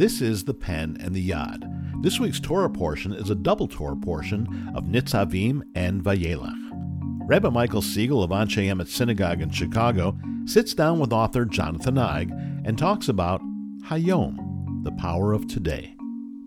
This is the Pen and the Yad. This week's Torah portion is a double Torah portion of Nitzavim and Vayelech. Rabbi Michael Siegel of Anshe Emet Synagogue in Chicago sits down with author Jonathan Eig and talks about Hayom, the power of today.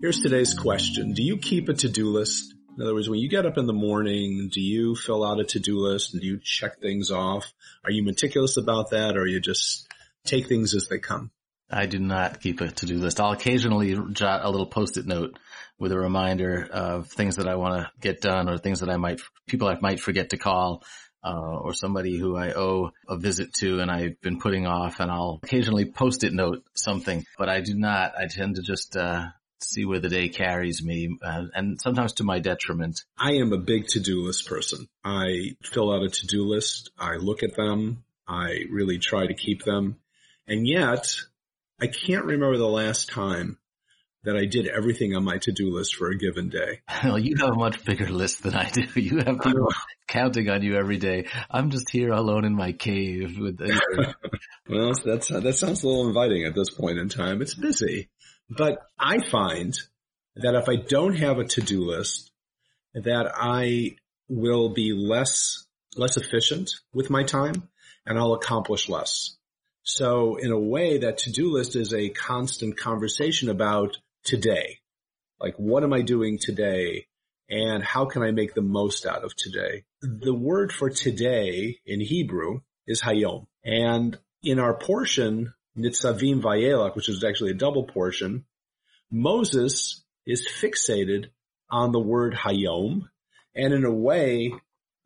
Here's today's question. Do you keep a to-do list? In other words, when you get up in the morning, do you fill out a to-do list and do you check things off? Are you meticulous about that or you just take things as they come? I do not keep a to-do list. I'll occasionally jot a little post-it note with a reminder of things that I want to get done or things that I might, people I might forget to call. Uh, or somebody who I owe a visit to and I've been putting off and I'll occasionally post-it note something, but I do not. I tend to just, uh, see where the day carries me, uh, and sometimes to my detriment. I am a big to-do list person. I fill out a to-do list. I look at them. I really try to keep them. And yet I can't remember the last time that I did everything on my to-do list for a given day. Well, you have a much bigger list than I do. You have people counting on you every day. I'm just here alone in my cave with. Uh, well, that's that sounds a little inviting at this point in time. It's busy, but I find that if I don't have a to-do list, that I will be less less efficient with my time, and I'll accomplish less. So in a way, that to-do list is a constant conversation about today. Like, what am I doing today? And how can I make the most out of today? The word for today in Hebrew is hayom. And in our portion, Nitzavim Vayelech, which is actually a double portion, Moses is fixated on the word hayom. And in a way,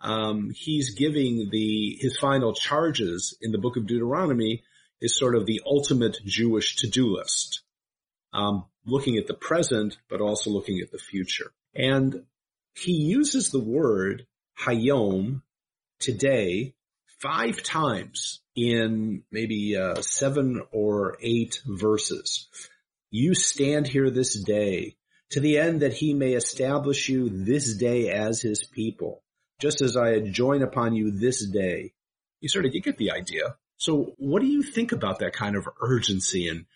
um, he's giving the his final charges in the book of Deuteronomy is sort of the ultimate Jewish to-do list, um, looking at the present but also looking at the future. And he uses the word hayom today five times in maybe uh, seven or eight verses. You stand here this day to the end that he may establish you this day as his people, just as I join upon you this day. You sort of, you get the idea. So what do you think about that kind of urgency and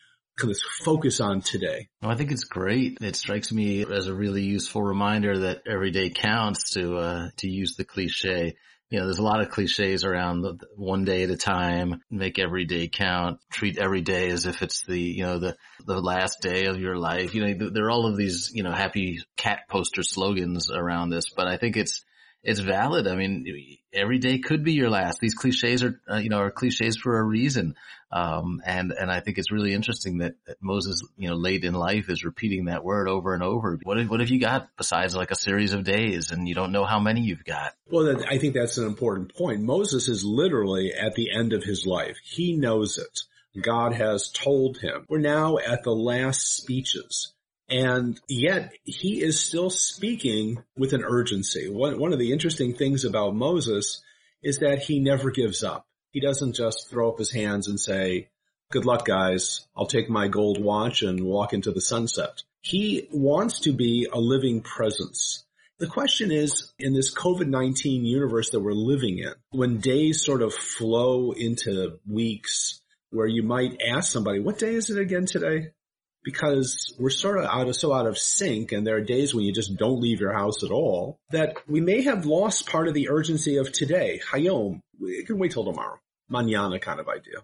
this focus on today? I think it's great. It strikes me as a really useful reminder that every day counts to, uh, to use the cliche. You know, there's a lot of cliches around the, one day at a time, make every day count, treat every day as if it's the, you know, the, the last day of your life. You know, there are all of these, you know, happy cat poster slogans around this, but I think it's, it's valid. I mean, every day could be your last. These cliches are, uh, you know, are cliches for a reason. Um, and, and I think it's really interesting that, that, Moses, you know, late in life is repeating that word over and over. What, what have you got besides like a series of days and you don't know how many you've got? Well, I think that's an important point. Moses is literally at the end of his life. He knows it. God has told him. We're now at the last speeches. And yet he is still speaking with an urgency. One, one of the interesting things about Moses is that he never gives up. He doesn't just throw up his hands and say, good luck guys, I'll take my gold watch and walk into the sunset. He wants to be a living presence. The question is, in this COVID-19 universe that we're living in, when days sort of flow into weeks where you might ask somebody, what day is it again today? Because we're sort of out of, so out of sync and there are days when you just don't leave your house at all that we may have lost part of the urgency of today. Hayom, we can wait till tomorrow. Manana kind of idea.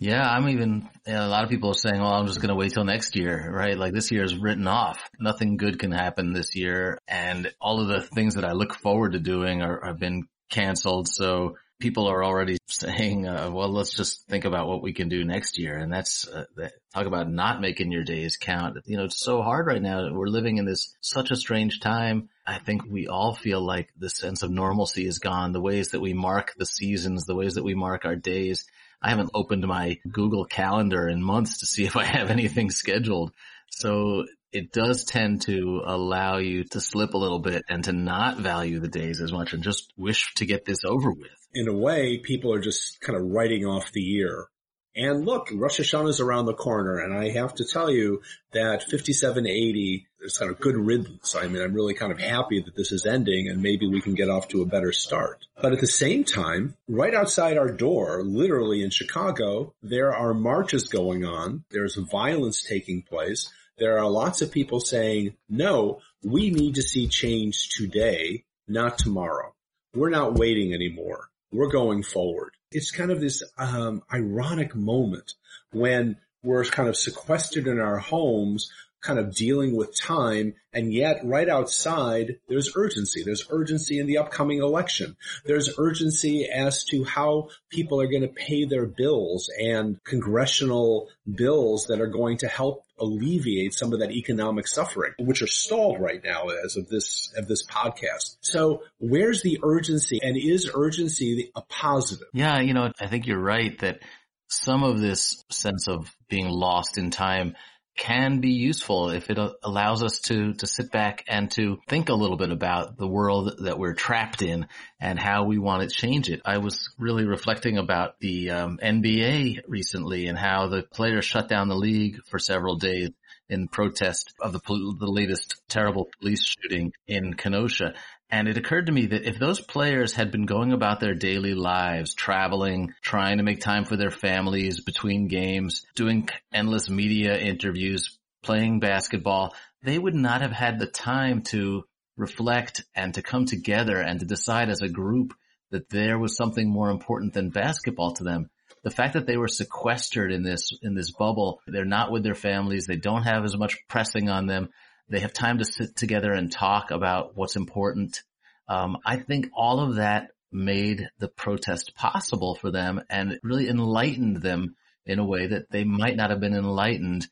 Yeah, I'm even, you know, a lot of people are saying, well, I'm just going to wait till next year, right? Like this year is written off. Nothing good can happen this year. And all of the things that I look forward to doing are, have been canceled. So people are already saying, uh, well, let's just think about what we can do next year. And that's, uh, that, talk about not making your days count. You know, it's so hard right now. We're living in this such a strange time. I think we all feel like the sense of normalcy is gone. The ways that we mark the seasons, the ways that we mark our days. I haven't opened my Google calendar in months to see if I have anything scheduled. So it does tend to allow you to slip a little bit and to not value the days as much and just wish to get this over with. In a way, people are just kind of writing off the year And look, Rosh Hashanah is around the corner, and I have to tell you that 5780 is kind of good riddance. I mean, I'm really kind of happy that this is ending, and maybe we can get off to a better start. But at the same time, right outside our door, literally in Chicago, there are marches going on. There's violence taking place. There are lots of people saying, no, we need to see change today, not tomorrow. We're not waiting anymore. We're going forward. It's kind of this um, ironic moment when we're kind of sequestered in our homes, kind of dealing with time, and yet right outside there's urgency. There's urgency in the upcoming election. There's urgency as to how people are going to pay their bills and congressional bills that are going to help alleviate some of that economic suffering, which are stalled right now as of this of this podcast. So where's the urgency and is urgency a positive? Yeah, you know, I think you're right that some of this sense of being lost in time can be useful if it allows us to to sit back and to think a little bit about the world that we're trapped in and how we want to change it. I was really reflecting about the um, NBA recently and how the players shut down the league for several days in protest of the, the latest terrible police shooting in Kenosha. And it occurred to me that if those players had been going about their daily lives, traveling, trying to make time for their families between games, doing endless media interviews, playing basketball, they would not have had the time to reflect and to come together and to decide as a group that there was something more important than basketball to them. The fact that they were sequestered in this, in this bubble, they're not with their families, they don't have as much pressing on them they have time to sit together and talk about what's important. Um, I think all of that made the protest possible for them and really enlightened them in a way that they might not have been enlightened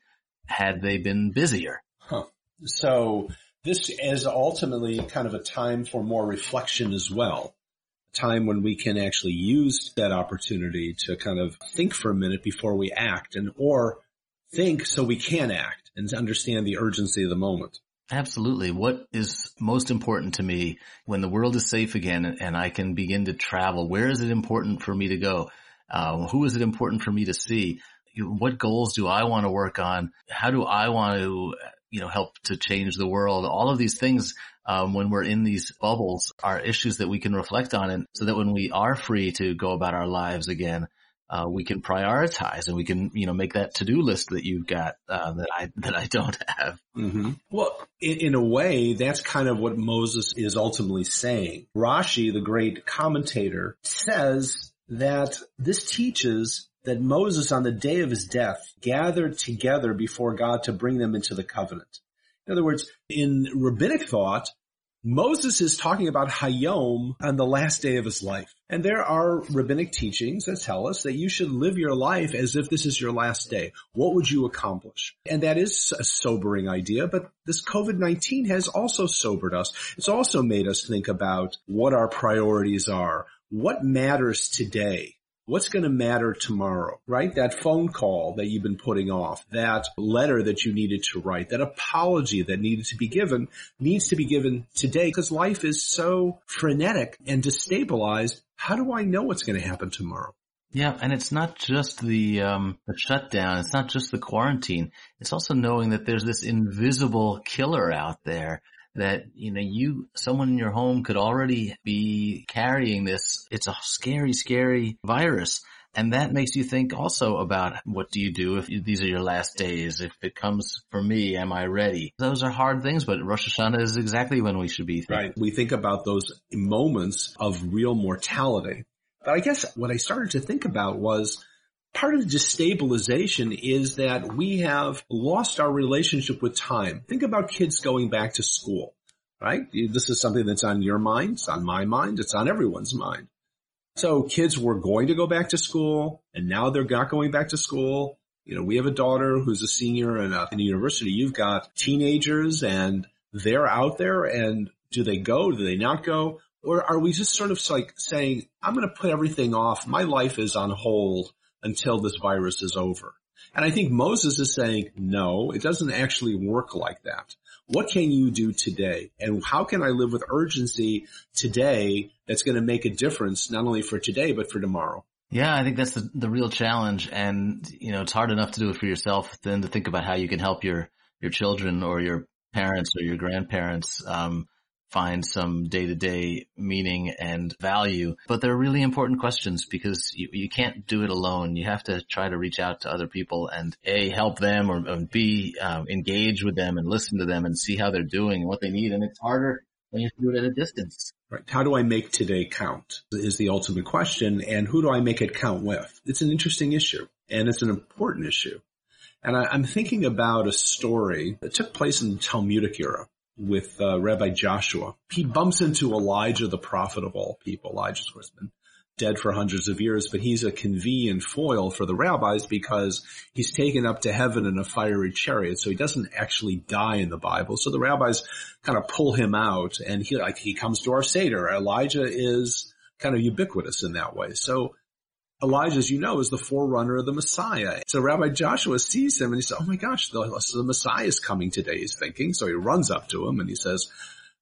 had they been busier. Huh. So this is ultimately kind of a time for more reflection as well. Time when we can actually use that opportunity to kind of think for a minute before we act and or think so we can act and understand the urgency of the moment. Absolutely. What is most important to me when the world is safe again and I can begin to travel? Where is it important for me to go? Uh, who is it important for me to see? What goals do I want to work on? How do I want to, you know, help to change the world? All of these things, um, when we're in these bubbles are issues that we can reflect on and so that when we are free to go about our lives again, uh, we can prioritize and we can, you know, make that to-do list that you've got, uh, that I, that I don't have. Mm-hmm. Well, in, in, a way, that's kind of what Moses is ultimately saying. Rashi, the great commentator, says that this teaches that Moses on the day of his death gathered together before God to bring them into the covenant. In other words, in rabbinic thought, Moses is talking about Hayom on the last day of his life. And there are rabbinic teachings that tell us that you should live your life as if this is your last day. What would you accomplish? And that is a sobering idea, but this COVID-19 has also sobered us. It's also made us think about what our priorities are. What matters today? What's going to matter tomorrow, right? That phone call that you've been putting off, that letter that you needed to write, that apology that needed to be given needs to be given today because life is so frenetic and destabilized. How do I know what's going to happen tomorrow? Yeah, and it's not just the um, the shutdown. It's not just the quarantine. It's also knowing that there's this invisible killer out there that, you know, you, someone in your home could already be carrying this. It's a scary, scary virus. And that makes you think also about what do you do if these are your last days? If it comes for me, am I ready? Those are hard things, but Rosh Hashanah is exactly when we should be. Thinking. Right. We think about those moments of real mortality. But I guess what I started to think about was part of the destabilization is that we have lost our relationship with time. Think about kids going back to school, right? This is something that's on your mind. It's on my mind. It's on everyone's mind. So kids were going to go back to school and now they're not going back to school. You know, we have a daughter who's a senior in a, in a university. You've got teenagers and they're out there and do they go? Do they not go? Or are we just sort of like saying, I'm going to put everything off. My life is on hold until this virus is over. And I think Moses is saying, no, it doesn't actually work like that. What can you do today? And how can I live with urgency today that's going to make a difference not only for today, but for tomorrow? Yeah, I think that's the, the real challenge. And, you know, it's hard enough to do it for yourself than to think about how you can help your, your children or your parents or your grandparents, um, find some day to day meaning and value. But they're really important questions because you, you can't do it alone. You have to try to reach out to other people and A, help them or, or B, um, engage with them and listen to them and see how they're doing and what they need. And it's harder when you do it at a distance. Right. How do I make today count is the ultimate question. And who do I make it count with? It's an interesting issue and it's an important issue. And I, am thinking about a story that took place in the Talmudic era with uh, Rabbi Joshua. He bumps into Elijah, the prophet of all people. Elijah's, of course, been dead for hundreds of years, but he's a convenient foil for the rabbis because he's taken up to heaven in a fiery chariot. So he doesn't actually die in the Bible. So the rabbis kind of pull him out and he, like, he comes to our Seder. Elijah is kind of ubiquitous in that way. So Elijah, as you know, is the forerunner of the Messiah. So Rabbi Joshua sees him and he says, Oh my gosh, the, the Messiah is coming today, he's thinking. So he runs up to him and he says,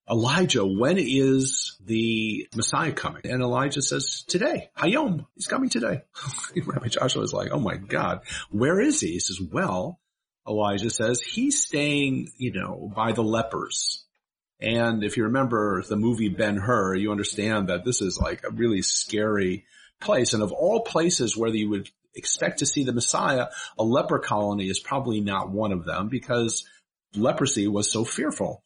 Elijah, when is the Messiah coming? And Elijah says, today, Hayom, he's coming today. Rabbi Joshua is like, oh my God, where is he? He says, well, Elijah says, he's staying, you know, by the lepers. And if you remember the movie Ben-Hur, you understand that this is like a really scary place. And of all places where you would expect to see the Messiah, a leper colony is probably not one of them because leprosy was so fearful.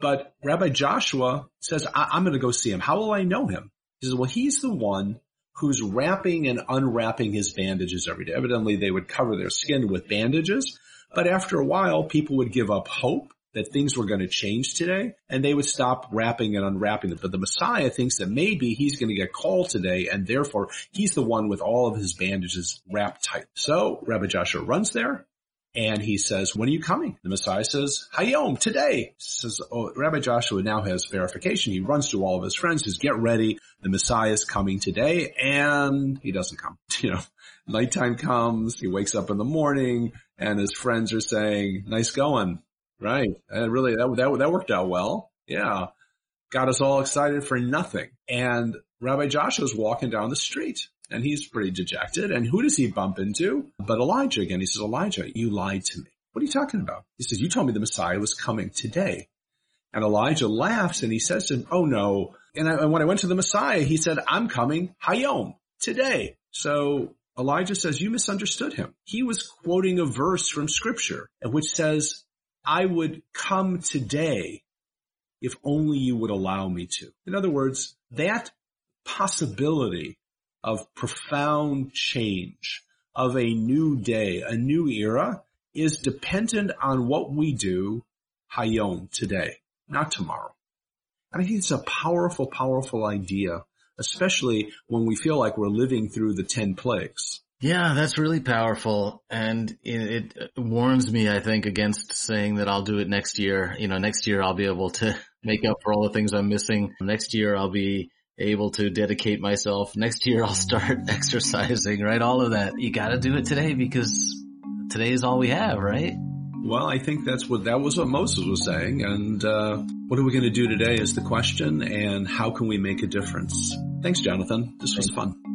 But Rabbi Joshua says, I- am going to go see him. How will I know him? He says, well, he's the one who's wrapping and unwrapping his bandages every day. Evidently they would cover their skin with bandages, but after a while people would give up hope that things were going to change today and they would stop wrapping and unwrapping them. But the Messiah thinks that maybe he's going to get called today and therefore he's the one with all of his bandages wrapped tight. So Rabbi Joshua runs there. And he says, when are you coming? The Messiah says, Hayom, today. Says, oh, Rabbi Joshua now has verification. He runs to all of his friends, says, get ready. The Messiah is coming today. And he doesn't come. You know, nighttime comes. He wakes up in the morning and his friends are saying, nice going. Right. And really, that, that, that worked out well. Yeah. Got us all excited for nothing. And Rabbi Joshua's walking down the street and he's pretty dejected. And who does he bump into? But Elijah again. He says, Elijah, you lied to me. What are you talking about? He says, you told me the Messiah was coming today. And Elijah laughs and he says to him, oh no. And, I, and when I went to the Messiah, he said, I'm coming Hayom today. So Elijah says, you misunderstood him. He was quoting a verse from scripture which says, I would come today if only you would allow me to. In other words, that possibility of profound change, of a new day, a new era, is dependent on what we do hayom today, not tomorrow. And I think it's a powerful, powerful idea, especially when we feel like we're living through the 10 plagues. Yeah, that's really powerful. And it, it, warns me, I think, against saying that I'll do it next year. You know, next year I'll be able to make up for all the things I'm missing. Next year I'll be able to dedicate myself. Next year I'll start exercising, right? All of that. You gotta do it today because today is all we have, right? Well, I think that's what, that was what Moses was saying. And, uh, what are we going to do today is the question and how can we make a difference? Thanks, Jonathan. This was fun.